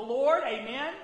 the Lord. Amen.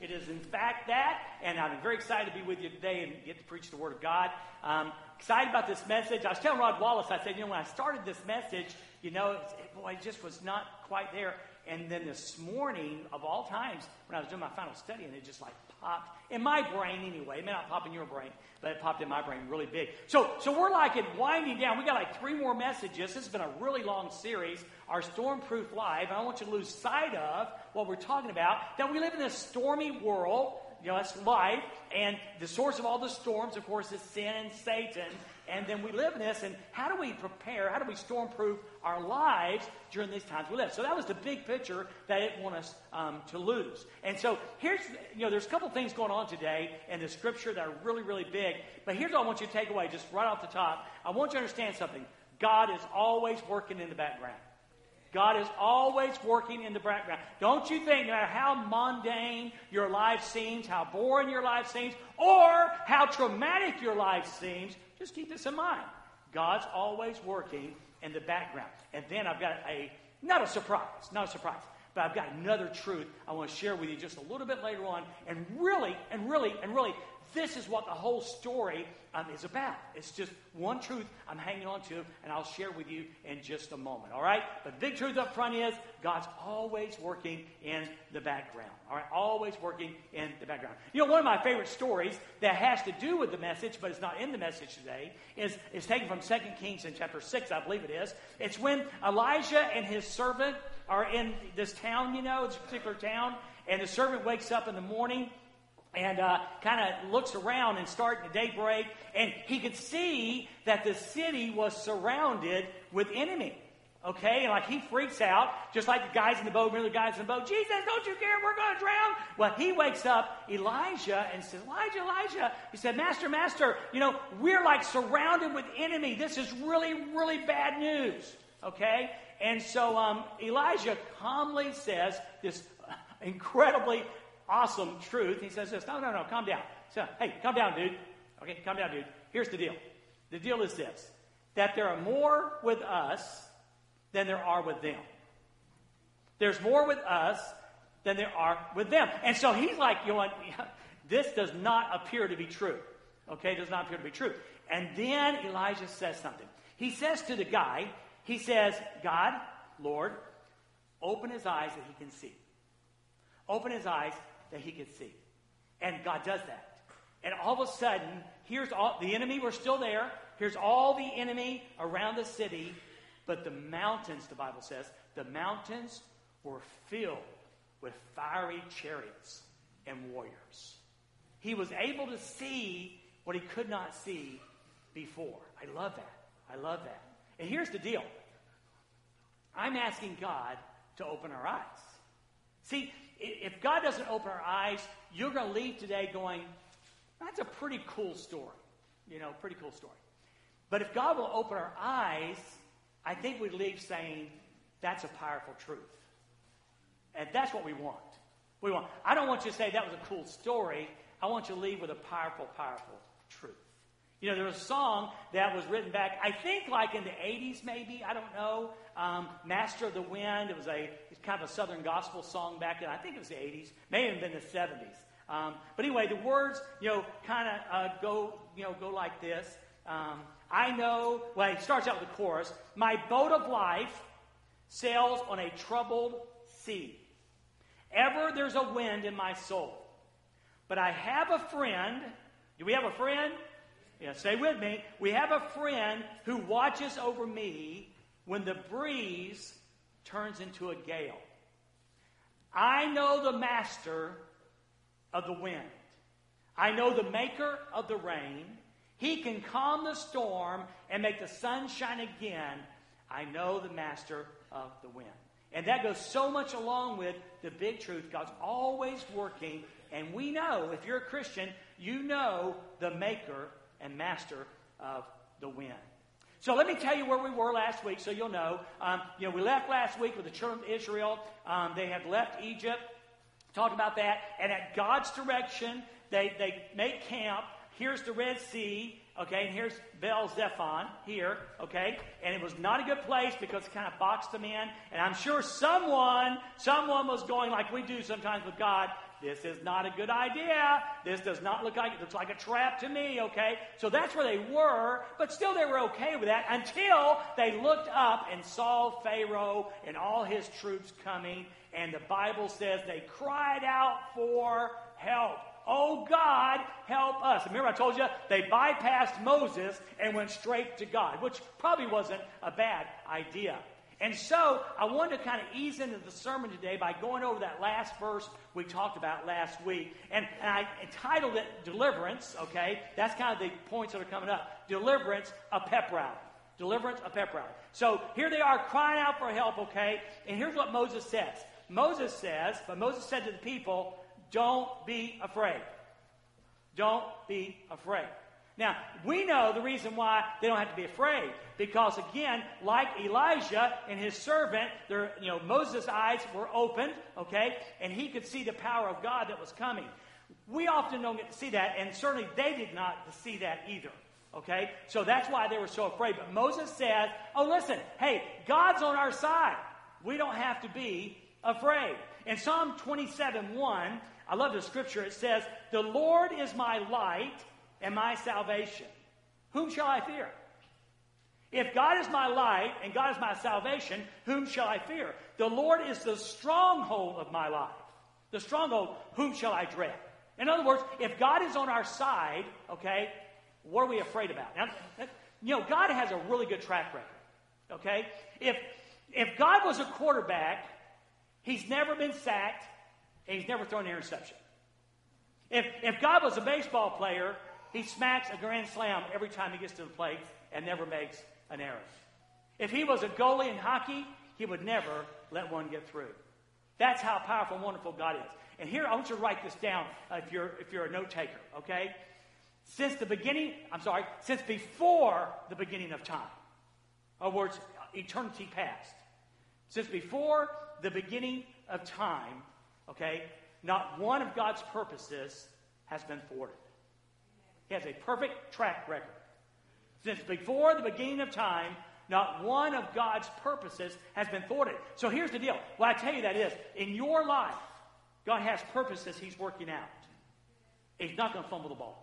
It is, in fact, that. And I'm very excited to be with you today and get to preach the Word of God. Um, excited about this message. I was telling Rod Wallace, I said, you know, when I started this message, you know, it, boy, it just was not quite there. And then this morning, of all times, when I was doing my final study, and it just like popped in my brain anyway. It may not pop in your brain, but it popped in my brain really big. So, so we're like it winding down. We got like three more messages. This has been a really long series, our Stormproof Live. I don't want you to lose sight of what we're talking about. That we live in a stormy world. You know, that's life. And the source of all the storms, of course, is sin and Satan. And then we live in this, and how do we prepare? How do we stormproof our lives during these times we live? So that was the big picture that it want us um, to lose. And so here's, you know, there's a couple things going on today in the scripture that are really, really big. But here's what I want you to take away, just right off the top. I want you to understand something. God is always working in the background. God is always working in the background. Don't you think, no matter how mundane your life seems, how boring your life seems, or how traumatic your life seems, just keep this in mind. God's always working in the background. And then I've got a, not a surprise, not a surprise, but I've got another truth I want to share with you just a little bit later on. And really, and really, and really, this is what the whole story um, is about. It's just one truth I'm hanging on to, and I'll share with you in just a moment. All right? But big truth up front is God's always working in the background. All right? Always working in the background. You know, one of my favorite stories that has to do with the message, but it's not in the message today, is, is taken from 2 Kings in chapter 6, I believe it is. It's when Elijah and his servant are in this town, you know, this particular town, and the servant wakes up in the morning and uh, kind of looks around and starting the daybreak, and he could see that the city was surrounded with enemy. Okay, and like he freaks out, just like the guys in the boat. Remember the guys in the boat? Jesus, don't you care? We're going to drown. Well, he wakes up Elijah and says, Elijah, Elijah. He said, Master, Master, you know we're like surrounded with enemy. This is really, really bad news. Okay, and so um, Elijah calmly says this incredibly awesome truth. He says this, no, no, no, calm down. So, hey, calm down, dude. Okay, calm down, dude. Here's the deal. The deal is this that there are more with us than there are with them. There's more with us than there are with them. And so he's like, you know what? This does not appear to be true. Okay, it does not appear to be true. And then Elijah says something. He says to the guy, he says, God, Lord, open his eyes that he can see. Open his eyes that he can see. And God does that. And all of a sudden, here's all the enemy we're still there. Here's all the enemy around the city, but the mountains, the Bible says, the mountains were filled with fiery chariots and warriors. He was able to see what he could not see before. I love that. I love that. And here's the deal I'm asking God to open our eyes. See, if God doesn't open our eyes, you're going to leave today going, that's a pretty cool story. You know, pretty cool story. But if God will open our eyes, I think we leave saying, that's a powerful truth. And that's what we want. We want. I don't want you to say that was a cool story. I want you to leave with a powerful, powerful truth. You know, there was a song that was written back, I think like in the 80s maybe, I don't know. Um, Master of the Wind. It was a kind of a Southern gospel song back then. I think it was the 80s, may have been the 70s. Um, but anyway, the words, you know, kind of uh, go, you know, go like this. Um, I know, well, it starts out with the chorus. My boat of life sails on a troubled sea. Ever there's a wind in my soul. But I have a friend. Do we have a friend? Yeah, stay with me. We have a friend who watches over me when the breeze turns into a gale. I know the master of the wind. I know the maker of the rain. He can calm the storm and make the sun shine again. I know the master of the wind. And that goes so much along with the big truth. God's always working. And we know, if you're a Christian, you know the maker and master of the wind. So let me tell you where we were last week so you'll know. Um, you know, we left last week with the children of Israel. Um, they had left Egypt. Talked about that. And at God's direction, they, they make camp here's the Red Sea, okay, and here's Bel Zephon here, okay, and it was not a good place because it kind of boxed them in. And I'm sure someone, someone was going like we do sometimes with God. This is not a good idea. This does not look like it looks like a trap to me, okay? So that's where they were, but still they were okay with that until they looked up and saw Pharaoh and all his troops coming, and the Bible says they cried out for help. Oh God, help us. Remember, I told you they bypassed Moses and went straight to God, which probably wasn't a bad idea. And so I wanted to kind of ease into the sermon today by going over that last verse we talked about last week. And, and I entitled it Deliverance, okay? That's kind of the points that are coming up. Deliverance, a pep rally. Deliverance, a pep rally. So here they are crying out for help, okay? And here's what Moses says. Moses says, but Moses said to the people, don't be afraid. Don't be afraid. Now, we know the reason why they don't have to be afraid. Because again, like Elijah and his servant, there, you know, Moses' eyes were opened, okay, and he could see the power of God that was coming. We often don't get to see that, and certainly they did not see that either. Okay? So that's why they were so afraid. But Moses said, Oh, listen, hey, God's on our side. We don't have to be afraid. In Psalm 27 1, I love the scripture. It says, The Lord is my light and my salvation. Whom shall I fear? If God is my light and God is my salvation, whom shall I fear? The Lord is the stronghold of my life. The stronghold, whom shall I dread? In other words, if God is on our side, okay, what are we afraid about? Now, you know, God has a really good track record. Okay? If if God was a quarterback, he's never been sacked, and he's never thrown an interception. If if God was a baseball player, he smacks a grand slam every time he gets to the plate and never makes an error. If he was a goalie in hockey, he would never let one get through. That's how powerful and wonderful God is. And here, I want you to write this down uh, if, you're, if you're a note taker, okay? Since the beginning, I'm sorry, since before the beginning of time, other words, eternity past, since before the beginning of time, okay, not one of God's purposes has been thwarted. He has a perfect track record. Since before the beginning of time, not one of God's purposes has been thwarted. So here's the deal. What I tell you that is, in your life, God has purposes He's working out. He's not going to fumble the ball.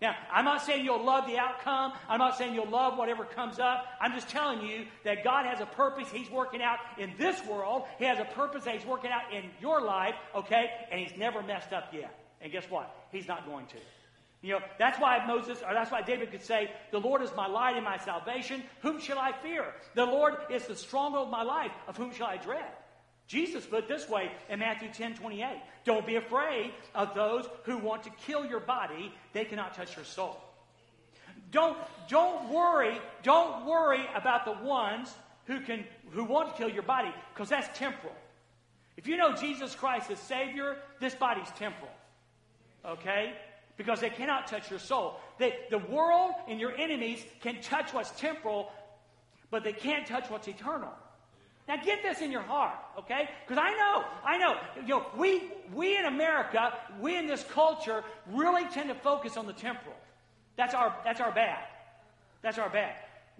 Now, I'm not saying you'll love the outcome. I'm not saying you'll love whatever comes up. I'm just telling you that God has a purpose He's working out in this world. He has a purpose that He's working out in your life, okay? And He's never messed up yet. And guess what? He's not going to. You know, that's why Moses, or that's why David could say, The Lord is my light and my salvation. Whom shall I fear? The Lord is the stronghold of my life. Of whom shall I dread? Jesus put it this way in Matthew 10 28. Don't be afraid of those who want to kill your body, they cannot touch your soul. Don't, don't worry, don't worry about the ones who can who want to kill your body, because that's temporal. If you know Jesus Christ as Savior, this body's temporal. Okay? Because they cannot touch your soul. They, the world and your enemies can touch what's temporal, but they can't touch what's eternal. Now get this in your heart, okay? Because I know, I know, you know, we we in America, we in this culture really tend to focus on the temporal. That's our that's our bad. That's our bad.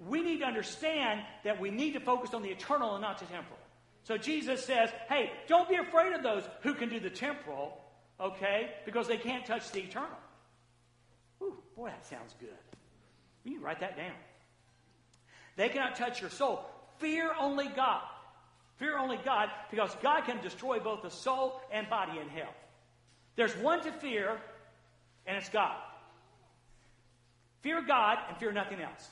We need to understand that we need to focus on the eternal and not the temporal. So Jesus says, hey, don't be afraid of those who can do the temporal, okay? Because they can't touch the eternal. Boy, that sounds good. You write that down. They cannot touch your soul. Fear only God. Fear only God because God can destroy both the soul and body in hell. There's one to fear, and it's God. Fear God and fear nothing else.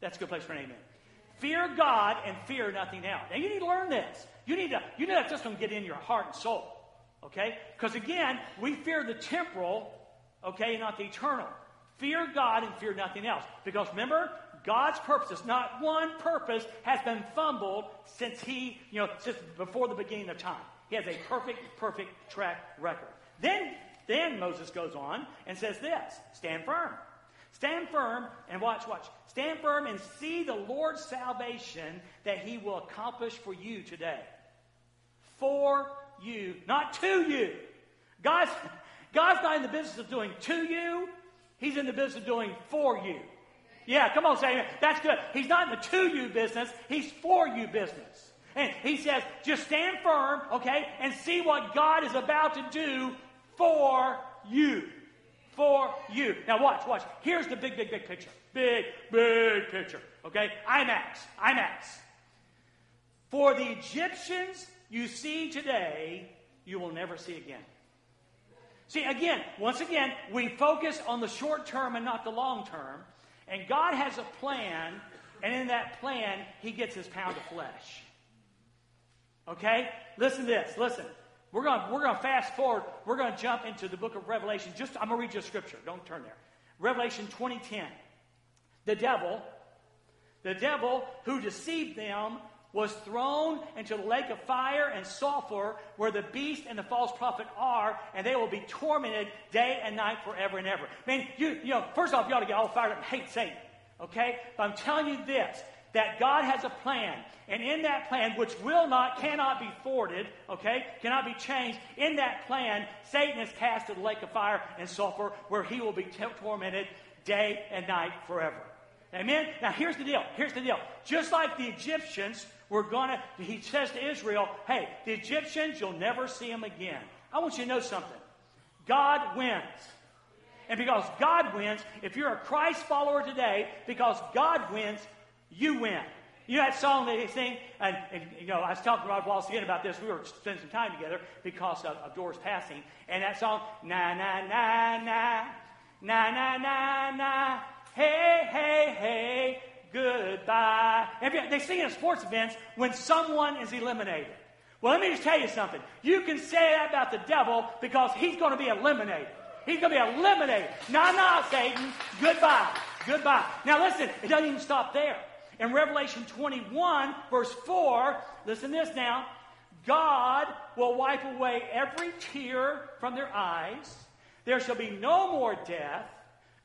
That's a good place for an amen. Fear God and fear nothing else. Now you need to learn this. You need to, you need just to get in your heart and soul. Okay? Because again, we fear the temporal okay, not the eternal. Fear God and fear nothing else. Because remember, God's purposes, not one purpose has been fumbled since he, you know, since before the beginning of time. He has a perfect, perfect track record. Then, then Moses goes on and says this stand firm. Stand firm and watch, watch. Stand firm and see the Lord's salvation that he will accomplish for you today. For you, not to you. God's, God's not in the business of doing to you, He's in the business of doing for you. Yeah, come on, say it. That's good. He's not in the to you business, He's for you business. And He says, just stand firm, okay, and see what God is about to do for you. For you. Now, watch, watch. Here's the big, big, big picture. Big, big picture, okay? IMAX, IMAX. For the Egyptians you see today, you will never see again. See, again, once again, we focus on the short term and not the long term. And God has a plan, and in that plan, He gets His pound of flesh. Okay? Listen to this. Listen. We're going we're to fast forward. We're going to jump into the book of Revelation. Just I'm going to read you a scripture. Don't turn there. Revelation 20:10. The devil, the devil who deceived them was thrown into the lake of fire and sulfur where the beast and the false prophet are, and they will be tormented day and night forever and ever. Man, you, you know, first off, you ought to get all fired up and hate Satan. Okay? But I'm telling you this that God has a plan. And in that plan, which will not, cannot be thwarted, okay, cannot be changed, in that plan, Satan is cast to the lake of fire and sulfur where he will be t- tormented day and night forever. Amen? Now, here's the deal. Here's the deal. Just like the Egyptians we're going to, he says to Israel, hey, the Egyptians, you'll never see them again. I want you to know something. God wins. And because God wins, if you're a Christ follower today, because God wins, you win. You know that song that they sing? And, and you know, I was talking to Rod Wallace again about this. We were spending some time together because of, of Doris passing. And that song, na na na na, na na na na, hey, hey, hey, goodbye. they sing at sports events when someone is eliminated. Well, let me just tell you something. You can say that about the devil because he's going to be eliminated. He's going to be eliminated. Nah, nah, Satan. Goodbye. Goodbye. Now listen, it doesn't even stop there. In Revelation 21, verse 4, listen to this now. God will wipe away every tear from their eyes. There shall be no more death,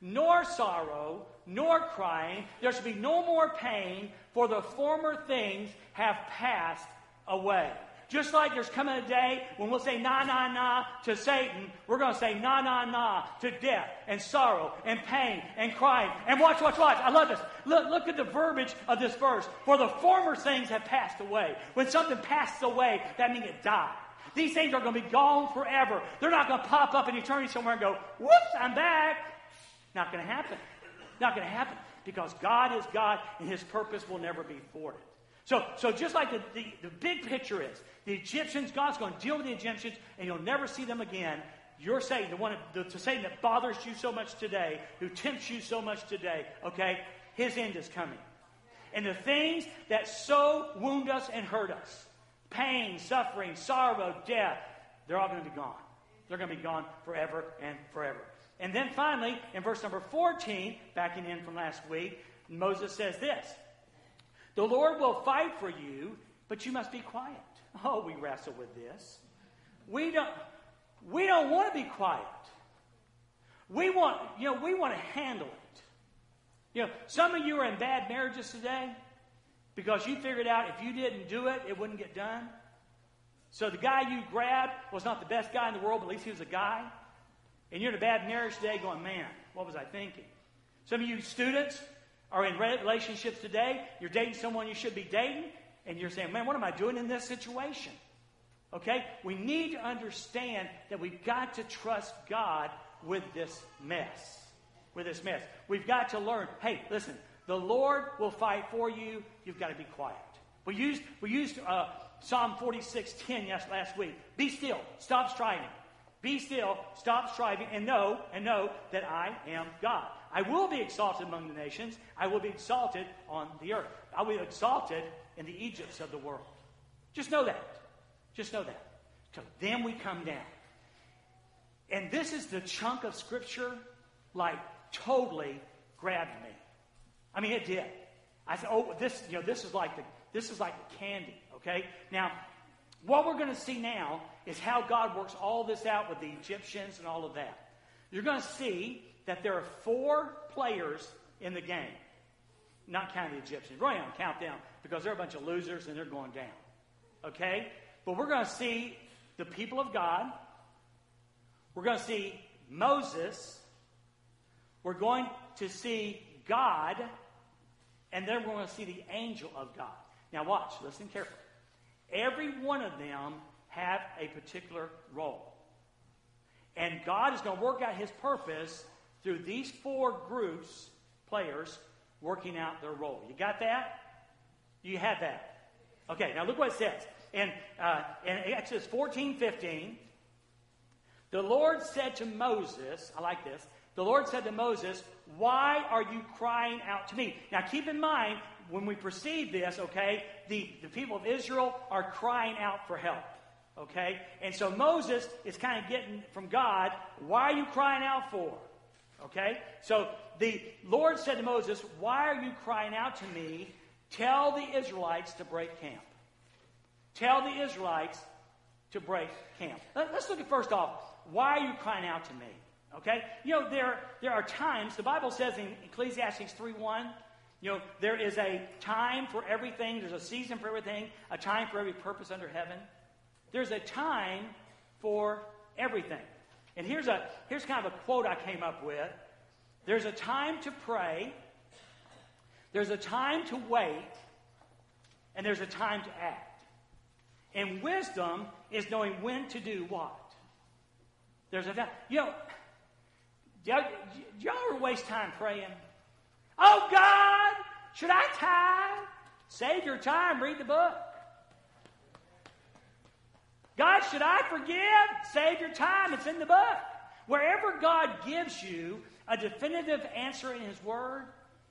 nor sorrow, nor crying. There shall be no more pain, for the former things have passed away. Just like there's coming a day when we'll say na na na to Satan, we're going to say na na na to death and sorrow and pain and crying. And watch, watch, watch. I love this. Look, look at the verbiage of this verse. For the former things have passed away. When something passes away, that means it died. These things are going to be gone forever. They're not going to pop up in eternity somewhere and go, whoops, I'm back. Not going to happen. Not going to happen because God is God and his purpose will never be thwarted. So, so just like the, the, the big picture is, the Egyptians, God's going to deal with the Egyptians and you'll never see them again. You're Satan, the one, the, the Satan that bothers you so much today, who tempts you so much today, okay? His end is coming. And the things that so wound us and hurt us, pain, suffering, sorrow, death, they're all going to be gone. They're going to be gone forever and forever. And then finally, in verse number 14, backing in from last week, Moses says this The Lord will fight for you, but you must be quiet. Oh, we wrestle with this. We don't, we don't want to be quiet. We want, you know, we want to handle it. You know, some of you are in bad marriages today because you figured out if you didn't do it, it wouldn't get done. So the guy you grabbed was not the best guy in the world, but at least he was a guy. And you're in a bad marriage today going, man, what was I thinking? Some of you students are in relationships today. You're dating someone you should be dating, and you're saying, man, what am I doing in this situation? Okay? We need to understand that we've got to trust God with this mess. With this mess. We've got to learn hey, listen, the Lord will fight for you. You've got to be quiet. We used, we used uh, Psalm 46:10 yes, last week. Be still. Stop striving. Be still, stop striving, and know, and know that I am God. I will be exalted among the nations. I will be exalted on the earth. I will be exalted in the Egypts of the world. Just know that. Just know that. So then we come down. And this is the chunk of scripture, like, totally grabbed me. I mean, it did. I said, oh, this, you know, this is like the, this is like the candy, okay? Now, what we're going to see now is how God works all this out with the Egyptians and all of that. You're going to see that there are four players in the game, not counting the Egyptians. Going to count them because they're a bunch of losers and they're going down. Okay? But we're going to see the people of God. we're going to see Moses, we're going to see God, and then we're going to see the angel of God. Now, watch, listen carefully. Every one of them have a particular role. And God is going to work out his purpose through these four groups, players, working out their role. You got that? You have that. Okay, now look what it says. In, uh, in Exodus 14 15, the Lord said to Moses, I like this. The Lord said to Moses, Why are you crying out to me? Now keep in mind, when we perceive this, okay, the, the people of Israel are crying out for help. Okay? And so Moses is kind of getting from God, Why are you crying out for? Okay? So the Lord said to Moses, Why are you crying out to me? Tell the Israelites to break camp. Tell the Israelites to break camp. Let's look at first off, why are you crying out to me? Okay? You know, there, there are times, the Bible says in Ecclesiastes 3 1, you know, there is a time for everything, there's a season for everything, a time for every purpose under heaven. There's a time for everything. And here's, a, here's kind of a quote I came up with There's a time to pray, there's a time to wait, and there's a time to act. And wisdom is knowing when to do what. There's a time. You know, y'all, y'all ever waste time praying? Oh, God, should I tithe? Save your time, read the book. God, should I forgive? Save your time, it's in the book. Wherever God gives you a definitive answer in His Word,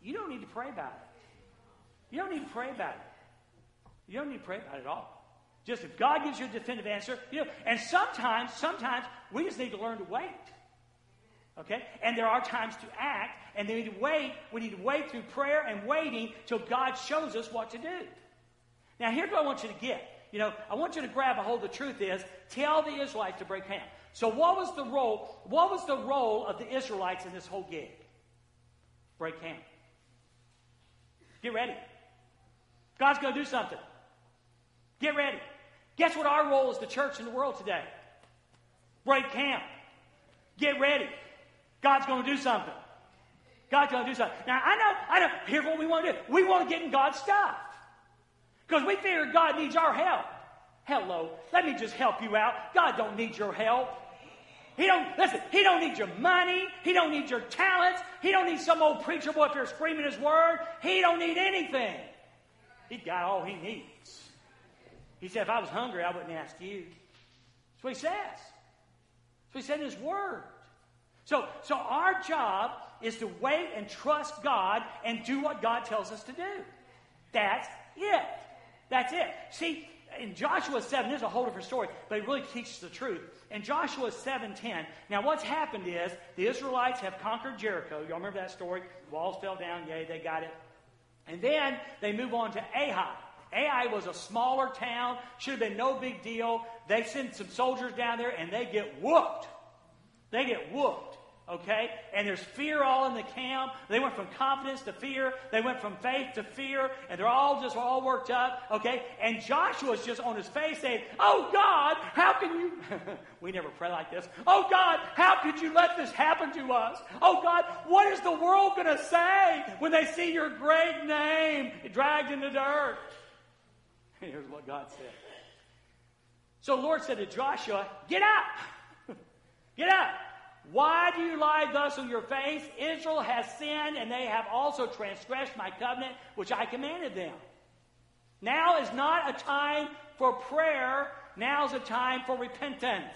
you don't need to pray about it. You don't need to pray about it. You don't need to pray about it at all. Just if God gives you a definitive answer, you know, and sometimes, sometimes we just need to learn to wait. Okay? And there are times to act, and we need to wait. We need to wait through prayer and waiting till God shows us what to do. Now, here's what I want you to get. You know, I want you to grab a hold. The truth is, tell the Israelites to break camp. So, what was the role? What was the role of the Israelites in this whole gig? Break camp. Get ready. God's going to do something. Get ready. Guess what our role is the church in the world today? Break camp. Get ready. God's going to do something. God's going to do something. Now, I know, I know, here's what we want to do. We want to get in God's stuff. Because we figure God needs our help. Hello, let me just help you out. God don't need your help. He don't listen. He don't need your money. He don't need your talents. He don't need some old preacher boy up there screaming his word. He don't need anything. He got all he needs. He said, "If I was hungry, I wouldn't ask you." That's what he says. What he said in his word. So, so our job is to wait and trust God and do what God tells us to do. That's it. That's it. See, in Joshua 7, there's a whole different story, but it really teaches the truth. In Joshua 7.10, now what's happened is the Israelites have conquered Jericho. Y'all remember that story? walls fell down. Yay, they got it. And then they move on to Ai. Ai was a smaller town. Should have been no big deal. They send some soldiers down there and they get whooped. They get whooped. Okay? And there's fear all in the camp. They went from confidence to fear. They went from faith to fear. And they're all just all worked up. Okay? And Joshua's just on his face saying, Oh God, how can you? we never pray like this. Oh God, how could you let this happen to us? Oh God, what is the world going to say when they see your great name dragged in the dirt? Here's what God said. So Lord said to Joshua, Get up! Get up! Why do you lie thus on your face? Israel has sinned, and they have also transgressed my covenant, which I commanded them. Now is not a time for prayer, now is a time for repentance.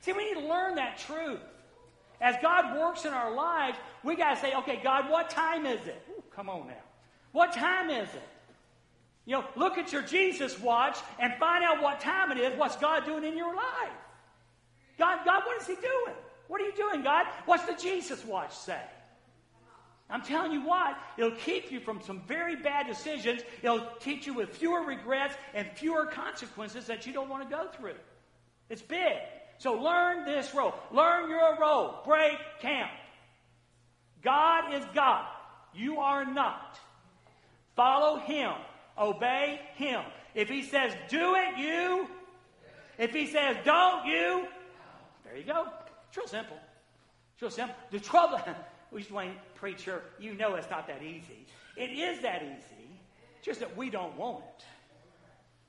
See, we need to learn that truth. As God works in our lives, we got to say, okay, God, what time is it? Ooh, come on now. What time is it? You know, look at your Jesus watch and find out what time it is. What's God doing in your life? God, God, what is He doing? What are you doing, God? What's the Jesus watch say? I'm telling you what, it'll keep you from some very bad decisions. It'll teach you with fewer regrets and fewer consequences that you don't want to go through. It's big. So learn this role. Learn your role. Break camp. God is God. You are not. Follow Him. Obey Him. If He says do it, you. If He says don't, you. There you go. It's real simple. It's real simple. The trouble, we just want preacher, you know it's not that easy. It is that easy, just that we don't want it.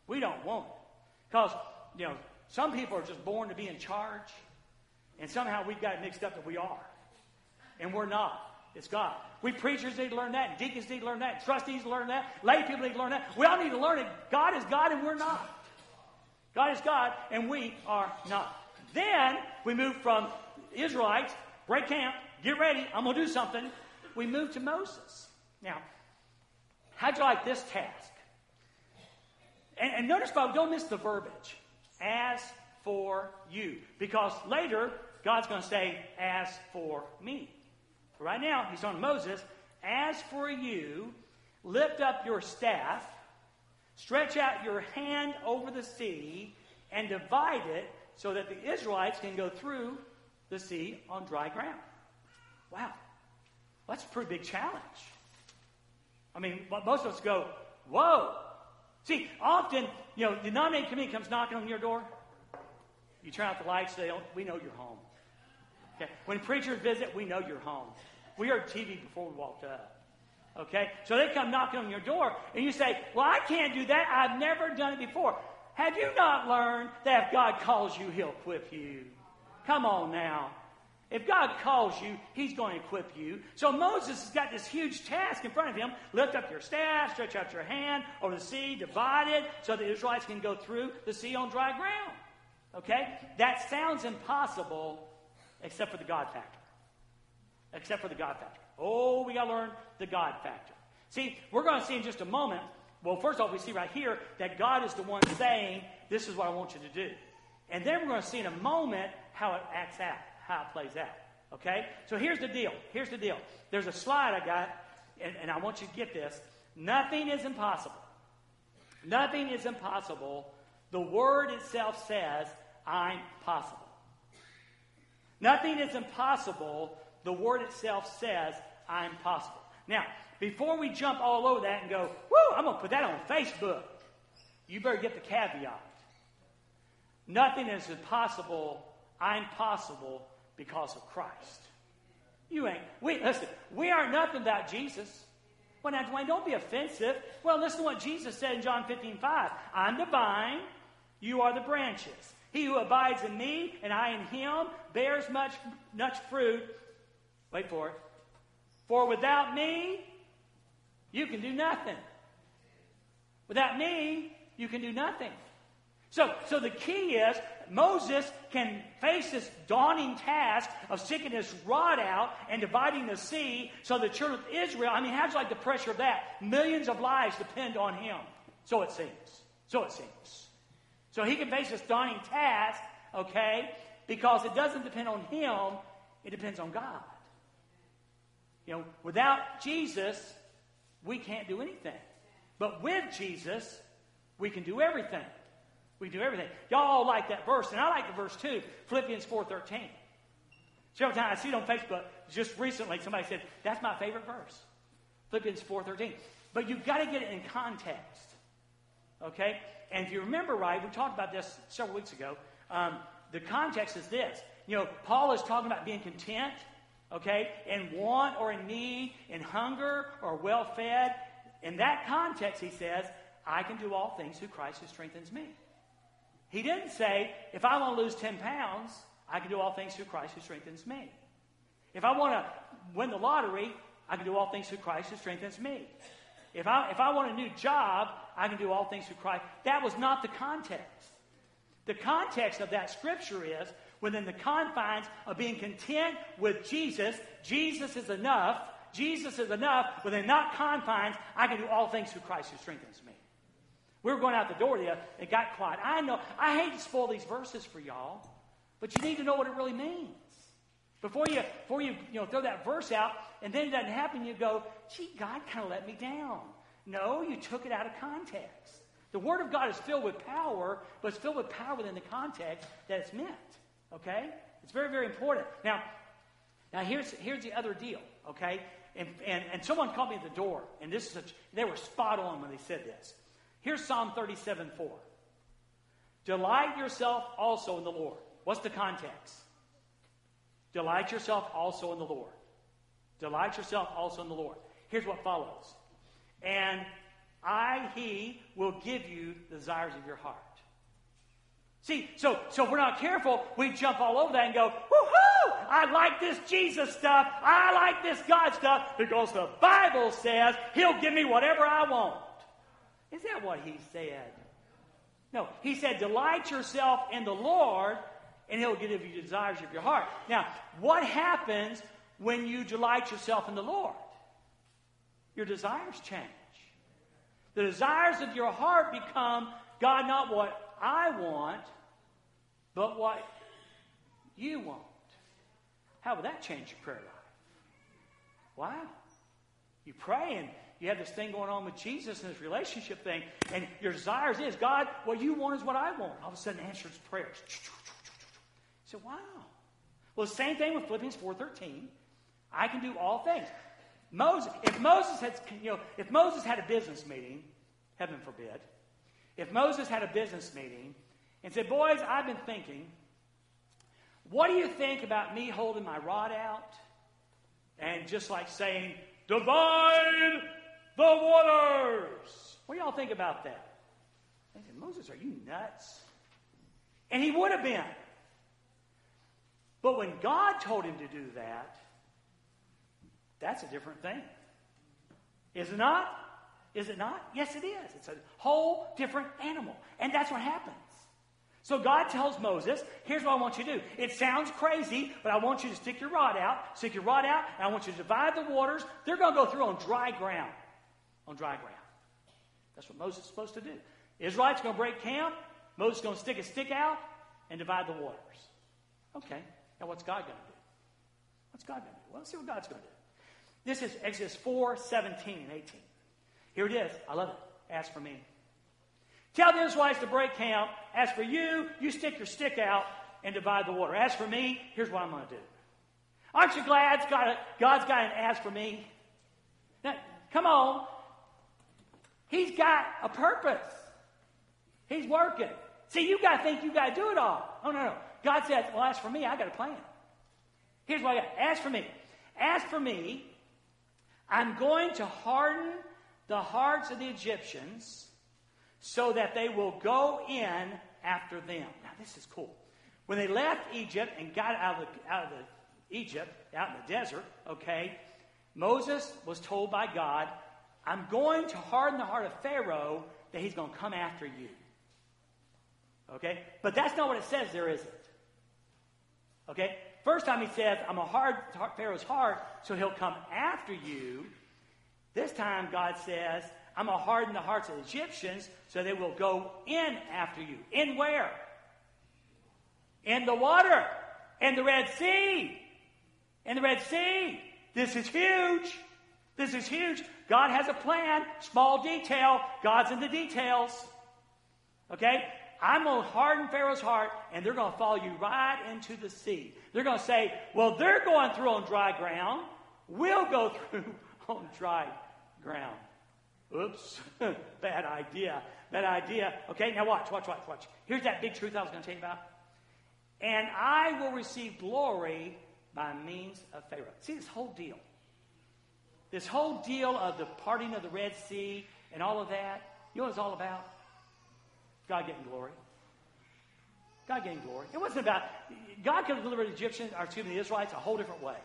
We don't want it. Because, you know, some people are just born to be in charge, and somehow we've got it mixed up that we are. And we're not. It's God. We preachers need to learn that, deacons need to learn that, trustees learn that, lay people need to learn that. We all need to learn it. God is God, and we're not. God is God, and we are not. Then we move from Israelites, break camp, get ready, I'm going to do something. We move to Moses. Now, how'd you like this task? And, and notice, folks, don't miss the verbiage. As for you. Because later, God's going to say, as for me. Right now, he's on Moses. As for you, lift up your staff, stretch out your hand over the sea, and divide it so that the Israelites can go through the sea on dry ground. Wow. That's a pretty big challenge. I mean, most of us go, whoa. See, often, you know, the nominating committee comes knocking on your door. You turn out the lights, they don't, we know you're home. Okay? When preachers visit, we know you're home. We heard TV before we walked up. Okay? So they come knocking on your door, and you say, Well, I can't do that. I've never done it before. Have you not learned that if God calls you, He'll equip you? Come on now. If God calls you, He's going to equip you. So Moses has got this huge task in front of him. Lift up your staff, stretch out your hand over the sea, divide it so the Israelites can go through the sea on dry ground. Okay? That sounds impossible except for the God factor. Except for the God factor. Oh, we got to learn the God factor. See, we're going to see in just a moment. Well, first off, we see right here that God is the one saying, This is what I want you to do. And then we're going to see in a moment how it acts out, how it plays out. Okay? So here's the deal. Here's the deal. There's a slide I got, and, and I want you to get this. Nothing is impossible. Nothing is impossible. The word itself says, I'm possible. Nothing is impossible. The word itself says, I'm possible. Now, before we jump all over that and go, whoo, I'm going to put that on Facebook, you better get the caveat. Nothing is impossible. I'm possible because of Christ. You ain't. We listen. We are nothing without Jesus. Well, now, Dwayne, don't be offensive. Well, listen to what Jesus said in John 15, 5. I'm the vine, you are the branches. He who abides in me and I in him bears much, much fruit. Wait for it. For without me, you can do nothing. Without me, you can do nothing. So, so the key is Moses can face this daunting task of sticking his rod out and dividing the sea so the children of Israel, I mean, how's like the pressure of that? Millions of lives depend on him. So it seems. So it seems. So he can face this daunting task, okay, because it doesn't depend on him, it depends on God. You know, without Jesus, we can't do anything. But with Jesus, we can do everything. We do everything. Y'all all like that verse, and I like the verse too, Philippians 4.13. Several times I see it on Facebook, just recently somebody said, that's my favorite verse. Philippians 4.13. But you've got to get it in context. Okay? And if you remember right, we talked about this several weeks ago. Um, the context is this. You know, Paul is talking about being content, okay, in want or in need, in hunger or well fed. In that context, he says, I can do all things through Christ who strengthens me. He didn't say, if I want to lose 10 pounds, I can do all things through Christ who strengthens me. If I want to win the lottery, I can do all things through Christ who strengthens me. If I, if I want a new job, I can do all things through Christ. That was not the context. The context of that scripture is within the confines of being content with Jesus, Jesus is enough. Jesus is enough. Within that confines, I can do all things through Christ who strengthens me. We were going out the door there. It got quiet. I know. I hate to spoil these verses for y'all, but you need to know what it really means. Before you, before you, you know, throw that verse out, and then it doesn't happen, you go, gee, God kind of let me down. No, you took it out of context. The Word of God is filled with power, but it's filled with power within the context that it's meant. Okay? It's very, very important. Now, now here's, here's the other deal, okay? And, and, and someone called me at the door, and this is a, they were spot on when they said this. Here's Psalm 37 4. Delight yourself also in the Lord. What's the context? Delight yourself also in the Lord. Delight yourself also in the Lord. Here's what follows. And I, He, will give you the desires of your heart. See, so so if we're not careful, we jump all over that and go, woohoo! I like this Jesus stuff. I like this God stuff because the Bible says He'll give me whatever I want. Is that what He said? No, He said, delight yourself in the Lord, and He'll give you desires of your heart. Now, what happens when you delight yourself in the Lord? Your desires change. The desires of your heart become, God, not what I want, but what you want. How would that change your prayer life? Wow. You pray and you have this thing going on with Jesus and this relationship thing, and your desires is, God, what you want is what I want. All of a sudden answers prayers. So wow. Well, the same thing with Philippians 4.13. I can do all things. Moses, if Moses had, you know, if Moses had a business meeting, heaven forbid, if Moses had a business meeting and said, Boys, I've been thinking, what do you think about me holding my rod out and just like saying, Divide the waters? What do y'all think about that? They said, Moses, are you nuts? And he would have been. But when God told him to do that, that's a different thing. Is it not? Is it not? Yes, it is. It's a whole different animal. And that's what happens. So God tells Moses, here's what I want you to do. It sounds crazy, but I want you to stick your rod out, stick your rod out, and I want you to divide the waters. They're going to go through on dry ground. On dry ground. That's what Moses is supposed to do. Israelites going to break camp. Moses is going to stick a stick out and divide the waters. Okay. Now what's God going to do? What's God going to do? Well, let's see what God's going to do. This is Exodus 4, 17 and 18. Here it is. I love it. Ask for me. Tell the Israelites to break camp. As for you, you stick your stick out and divide the water. As for me, here's what I'm going to do. Aren't you glad God's got, a, God's got an ask for me? Now, come on. He's got a purpose. He's working. See, you got to think you got to do it all. Oh, no, no. God says, well, ask for me. I got a plan. Here's what I got. Ask for me. Ask for me. I'm going to harden the hearts of the Egyptians so that they will go in after them. Now, this is cool. When they left Egypt and got out of, the, out of the Egypt, out in the desert, okay, Moses was told by God, I'm going to harden the heart of Pharaoh that he's going to come after you. Okay? But that's not what it says there, is it? Okay? First time he says, I'm going to hard Pharaoh's heart so he'll come after you. This time, God says, I'm going to harden the hearts of the Egyptians so they will go in after you. In where? In the water. In the Red Sea. In the Red Sea. This is huge. This is huge. God has a plan. Small detail. God's in the details. Okay? I'm going to harden Pharaoh's heart, and they're going to follow you right into the sea. They're going to say, well, they're going through on dry ground. We'll go through on dry ground. Oops, bad idea. Bad idea. Okay, now watch, watch, watch, watch. Here's that big truth I was going to tell you about. And I will receive glory by means of Pharaoh. See this whole deal. This whole deal of the parting of the Red Sea and all of that. You know what it's all about? God getting glory. God getting glory. It wasn't about God could have delivered the Egyptians, or excuse me, the Israelites a whole different way.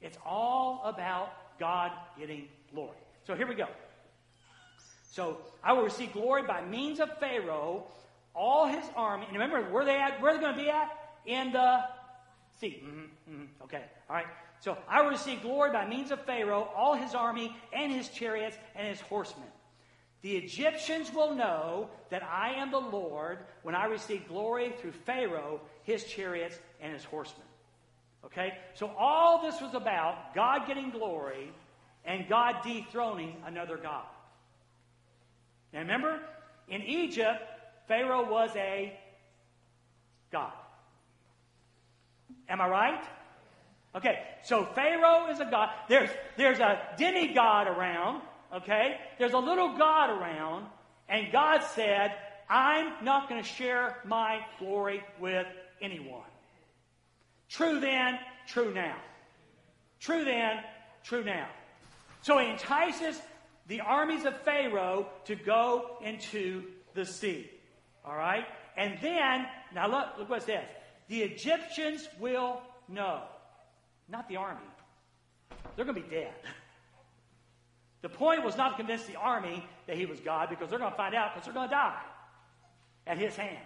It's all about God getting glory. So here we go. So I will receive glory by means of Pharaoh, all his army. And remember, where they at? Where they going to be at? In the sea. Mm-hmm, mm-hmm. Okay. All right. So I will receive glory by means of Pharaoh, all his army, and his chariots, and his horsemen. The Egyptians will know that I am the Lord when I receive glory through Pharaoh, his chariots, and his horsemen. Okay? So all this was about God getting glory and God dethroning another God. Now remember, in Egypt, Pharaoh was a God. Am I right? Okay, so Pharaoh is a God. There's, there's a demigod around, okay? There's a little God around, and God said, I'm not going to share my glory with anyone. True then, true now. True then, true now. So he entices the armies of Pharaoh to go into the sea. All right? And then, now look, look what it says. The Egyptians will know. Not the army. They're going to be dead. The point was not to convince the army that he was God because they're going to find out because they're going to die at his hand.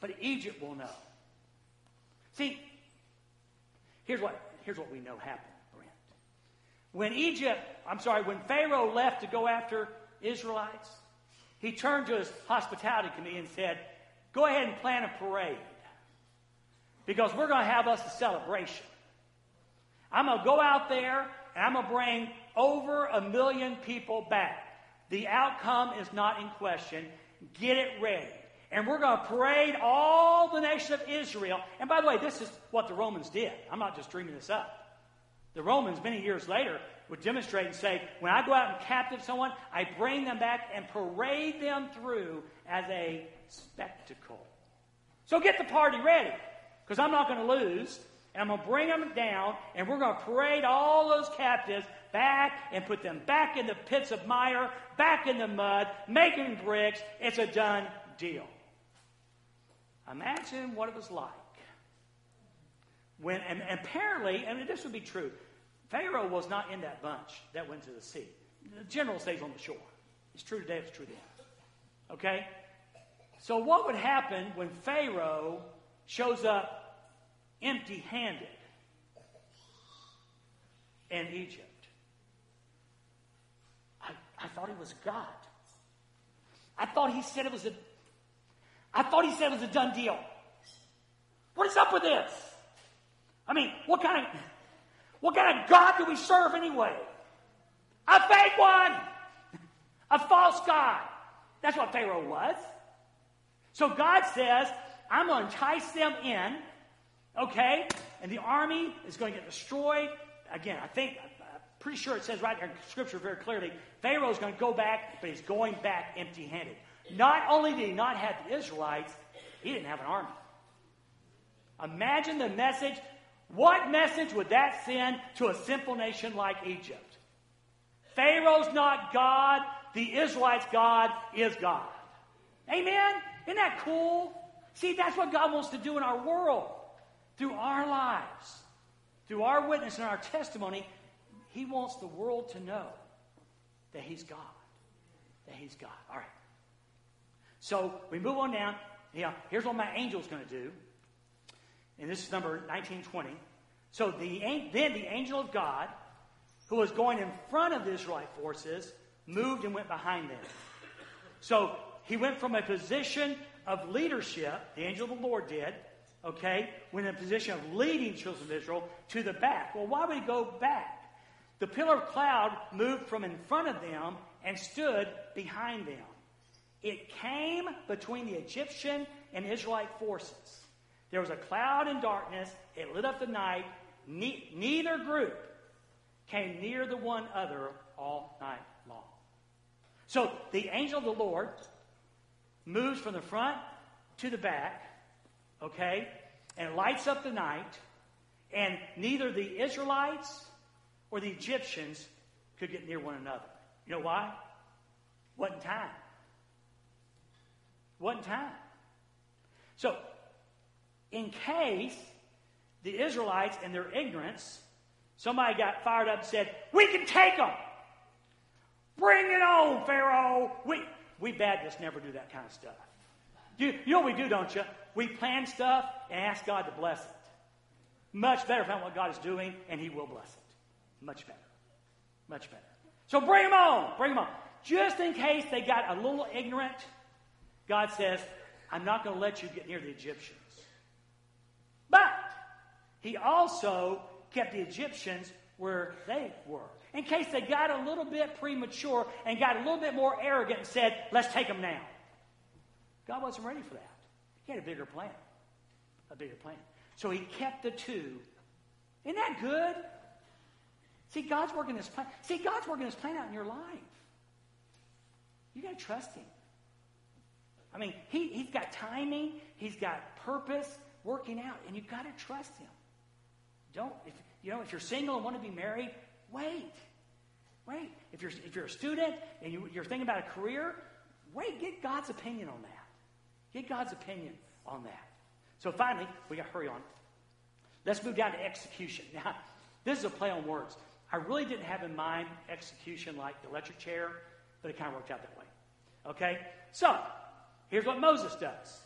But Egypt will know. See, here's what, here's what we know happened. When Egypt, I'm sorry, when Pharaoh left to go after Israelites, he turned to his hospitality committee and said, Go ahead and plan a parade because we're going to have us a celebration. I'm going to go out there and I'm going to bring over a million people back. The outcome is not in question. Get it ready. And we're going to parade all the nation of Israel. And by the way, this is what the Romans did. I'm not just dreaming this up. The Romans, many years later, would demonstrate and say, when I go out and captive someone, I bring them back and parade them through as a spectacle. So get the party ready, because I'm not going to lose. And I'm going to bring them down, and we're going to parade all those captives back and put them back in the pits of mire, back in the mud, making bricks. It's a done deal. Imagine what it was like when, and, and apparently, and this would be true, Pharaoh was not in that bunch that went to the sea. The general stays on the shore. It's true today, it's true then. Okay? So, what would happen when Pharaoh shows up empty handed in Egypt? I, I thought he was God. I thought he said it was a I thought he said it was a done deal. What is up with this? I mean, what kind of what kind of God do we serve anyway? A fake one, a false God. That's what Pharaoh was. So God says, I'm going to entice them in, okay? And the army is going to get destroyed. Again, I think, I'm pretty sure it says right there in Scripture very clearly, Pharaoh is going to go back, but he's going back empty handed. Not only did he not have the Israelites, he didn't have an army. Imagine the message. What message would that send to a simple nation like Egypt? Pharaoh's not God, the Israelites' God is God. Amen? Isn't that cool? See, that's what God wants to do in our world. Through our lives, through our witness and our testimony, He wants the world to know that He's God. That He's God. All right. So we move on down. Yeah, here's what my angel's going to do. And this is number 1920. So the, then the angel of God, who was going in front of the Israelite forces, moved and went behind them. So he went from a position of leadership, the angel of the Lord did, okay, went in a position of leading children of Israel to the back. Well, why would he go back? The pillar of cloud moved from in front of them and stood behind them. It came between the Egyptian and Israelite forces. There was a cloud and darkness. It lit up the night. Ne- neither group came near the one other all night long. So the angel of the Lord moves from the front to the back, okay, and lights up the night, and neither the Israelites or the Egyptians could get near one another. You know why? Wasn't time. One time. So, in case the Israelites, in their ignorance, somebody got fired up and said, We can take them. Bring it on, Pharaoh. We, we Baptists never do that kind of stuff. You, you know what we do, don't you? We plan stuff and ask God to bless it. Much better find what God is doing, and He will bless it. Much better. Much better. So bring them on. Bring them on. Just in case they got a little ignorant God says, I'm not going to let you get near the Egyptians. But he also kept the Egyptians where they were. In case they got a little bit premature and got a little bit more arrogant and said, let's take them now. God wasn't ready for that. He had a bigger plan. A bigger plan. So he kept the two. Isn't that good? See, God's working this plan. See, God's working this plan out in your life. You got to trust him. I mean, he, he's got timing, he's got purpose, working out, and you've got to trust Him. Don't, if, you know, if you're single and want to be married, wait. Wait. If you're, if you're a student and you, you're thinking about a career, wait. Get God's opinion on that. Get God's opinion on that. So finally, we got to hurry on. Let's move down to execution. Now, this is a play on words. I really didn't have in mind execution like the electric chair, but it kind of worked out that way. Okay? So, here's what Moses does.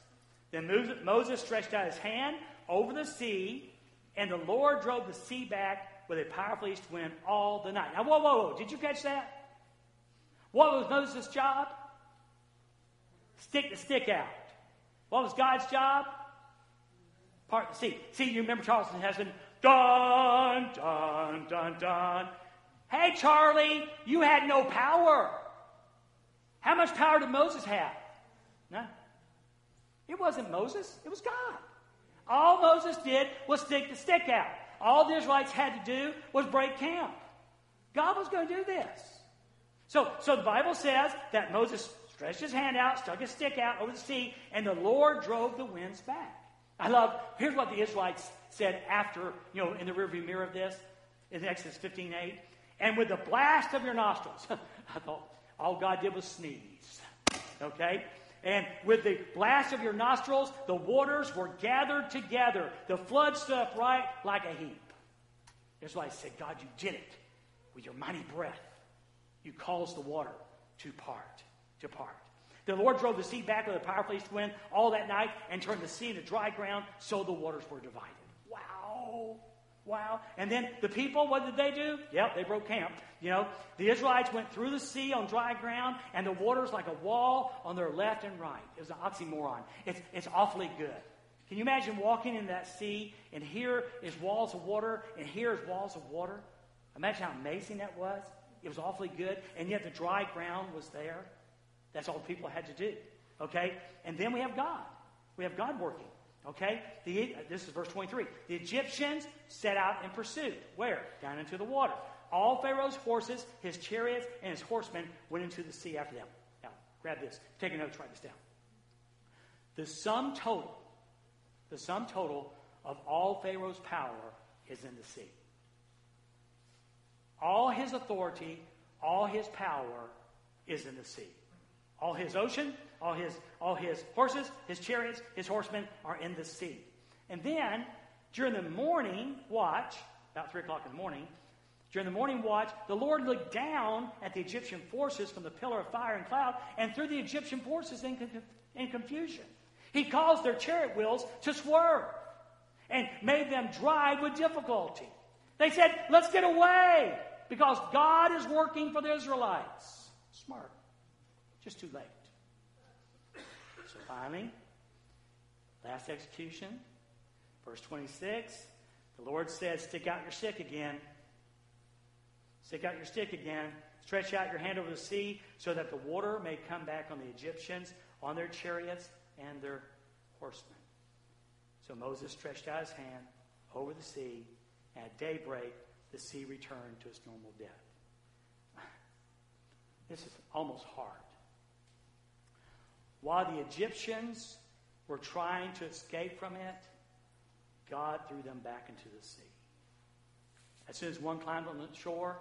Then Moses stretched out his hand over the sea, and the Lord drove the sea back with a powerful east wind all the night. Now, whoa, whoa, whoa. Did you catch that? What was Moses' job? Stick the stick out. What was God's job? Part the sea. See, you remember Charlton Heston? Dun, dun, dun, dun. Hey, Charlie, you had no power. How much power did Moses have? It wasn't Moses, it was God. All Moses did was stick the stick out. All the Israelites had to do was break camp. God was going to do this. So, so the Bible says that Moses stretched his hand out, stuck his stick out over the sea, and the Lord drove the winds back. I love, here's what the Israelites said after, you know, in the rearview mirror of this, in Exodus 15 8. And with the blast of your nostrils, I thought all God did was sneeze. Okay? And with the blast of your nostrils, the waters were gathered together. The flood stood up right like a heap. That's why I said, God, you did it with your mighty breath. You caused the water to part, to part. The Lord drove the sea back with a powerful east wind all that night and turned the sea into dry ground, so the waters were divided. Wow. Wow. And then the people, what did they do? Yep, they broke camp. You know, the Israelites went through the sea on dry ground, and the water's like a wall on their left and right. It was an oxymoron. It's, it's awfully good. Can you imagine walking in that sea, and here is walls of water, and here is walls of water? Imagine how amazing that was. It was awfully good, and yet the dry ground was there. That's all the people had to do. Okay? And then we have God. We have God working. Okay? The, this is verse 23. The Egyptians set out in pursuit. Where? Down into the water. All Pharaoh's horses, his chariots, and his horsemen went into the sea after them. Now, grab this. Take a note, write this down. The sum total, the sum total of all Pharaoh's power is in the sea. All his authority, all his power is in the sea. All his ocean, all his, all his horses, his chariots, his horsemen are in the sea. And then, during the morning watch, about 3 o'clock in the morning, during the morning watch, the Lord looked down at the Egyptian forces from the pillar of fire and cloud and threw the Egyptian forces in, in confusion. He caused their chariot wheels to swerve and made them drive with difficulty. They said, Let's get away because God is working for the Israelites. Smart. Just too late. So finally, last execution, verse 26, the Lord says, Stick out your stick again. Stick out your stick again. Stretch out your hand over the sea so that the water may come back on the Egyptians, on their chariots, and their horsemen. So Moses stretched out his hand over the sea, and at daybreak, the sea returned to its normal depth. This is almost hard. While the Egyptians were trying to escape from it, God threw them back into the sea. As soon as one climbed on the shore,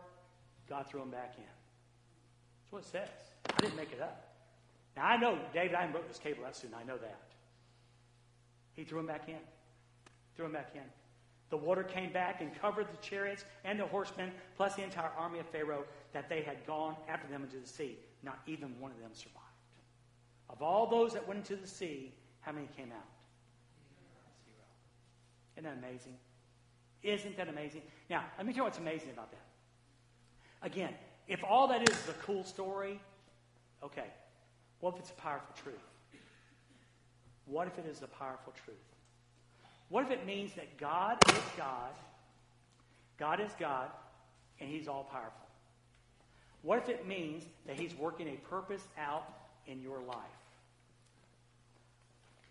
God threw them back in. That's what it says. I didn't make it up. Now, I know David, I wrote this cable that soon. I know that. He threw them back in. Threw them back in. The water came back and covered the chariots and the horsemen, plus the entire army of Pharaoh that they had gone after them into the sea. Not even one of them survived. Of all those that went into the sea, how many came out? Zero. Isn't that amazing? Isn't that amazing? Now, let me tell you what's amazing about that. Again, if all that is is a cool story, okay. What if it's a powerful truth? What if it is a powerful truth? What if it means that God is God, God is God, and He's all powerful? What if it means that He's working a purpose out in your life?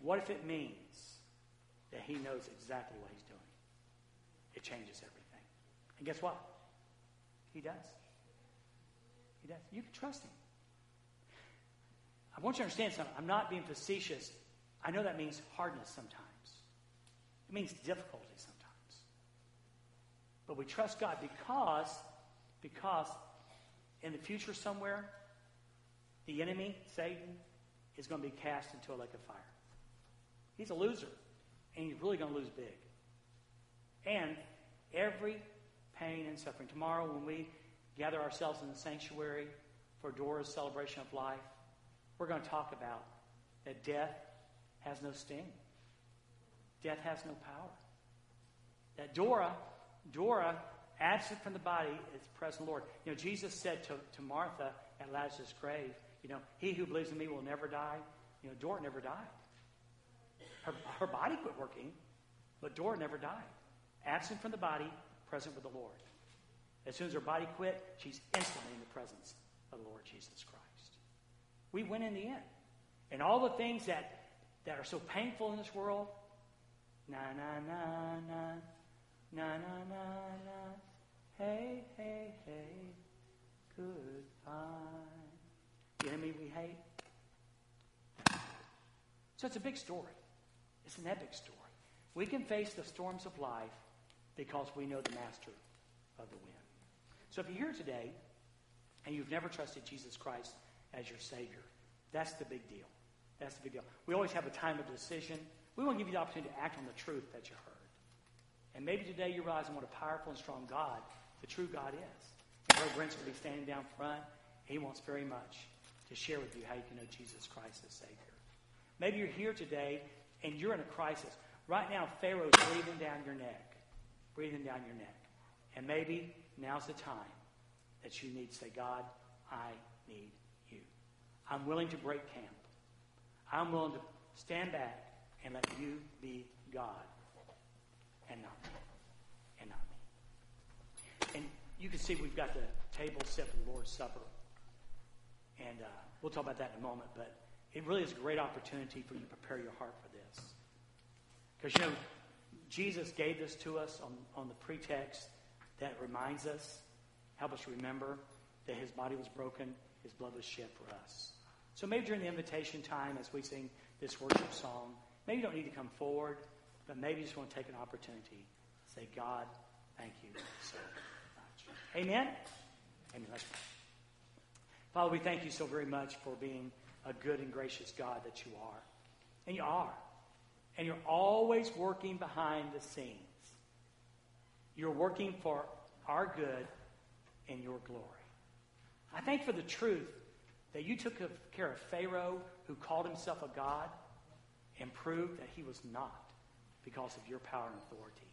What if it means that He knows exactly what He's doing? It changes everything. And guess what? He does. He does. You can trust Him. I want you to understand something. I'm not being facetious. I know that means hardness sometimes. It means difficulty sometimes. But we trust God because, because in the future somewhere, the enemy, Satan, is going to be cast into a lake of fire. He's a loser, and he's really going to lose big. And every pain and suffering. Tomorrow, when we gather ourselves in the sanctuary for Dora's celebration of life, we're going to talk about that death has no sting. Death has no power. That Dora, Dora, absent from the body, is present Lord. You know, Jesus said to, to Martha at Lazarus' grave, you know, he who believes in me will never die. You know, Dora never died. Her, her body quit working, but Dora never died. Absent from the body, present with the Lord. As soon as her body quit, she's instantly in the presence of the Lord Jesus Christ. We win in the end. And all the things that, that are so painful in this world, na na na na, na na na na, hey, hey, hey, goodbye. The enemy we hate. So it's a big story. It's an epic story. We can face the storms of life because we know the master of the wind. So if you're here today and you've never trusted Jesus Christ as your Savior, that's the big deal. That's the big deal. We always have a time of decision. We want to give you the opportunity to act on the truth that you heard. And maybe today you're realizing what a powerful and strong God the true God is. And Brother Brent's will be standing down front. He wants very much to share with you how you can know Jesus Christ as Savior. Maybe you're here today and you're in a crisis. Right now, Pharaoh's breathing down your neck, breathing down your neck. And maybe now's the time that you need to say, God, I need you. I'm willing to break camp. I'm willing to stand back and let you be God and not me. And not me. And you can see we've got the table set for the Lord's Supper. And uh, we'll talk about that in a moment. But it really is a great opportunity for you to prepare your heart for this. Because, you know, Jesus gave this to us on, on the pretext that reminds us, help us remember that his body was broken, his blood was shed for us. So maybe during the invitation time as we sing this worship song, maybe you don't need to come forward, but maybe you just want to take an opportunity to say, God, thank you so much. Amen? Amen. Let's pray. Father, we thank you so very much for being a good and gracious God that you are. And you are. And you're always working behind the scenes. You're working for our good and your glory. I thank for the truth that you took care of Pharaoh, who called himself a God, and proved that he was not because of your power and authority.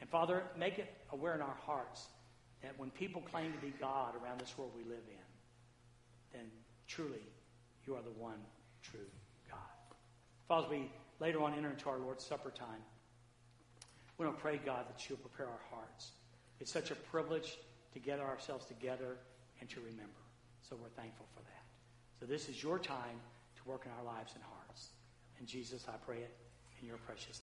And Father, make it aware in our hearts that when people claim to be God around this world we live in, then truly you are the one true God. Father, as we later on enter into our Lord's Supper time, we don't pray, God, that you'll prepare our hearts. It's such a privilege to gather ourselves together and to remember. So we're thankful for that. So this is your time to work in our lives and hearts. And Jesus, I pray it in your precious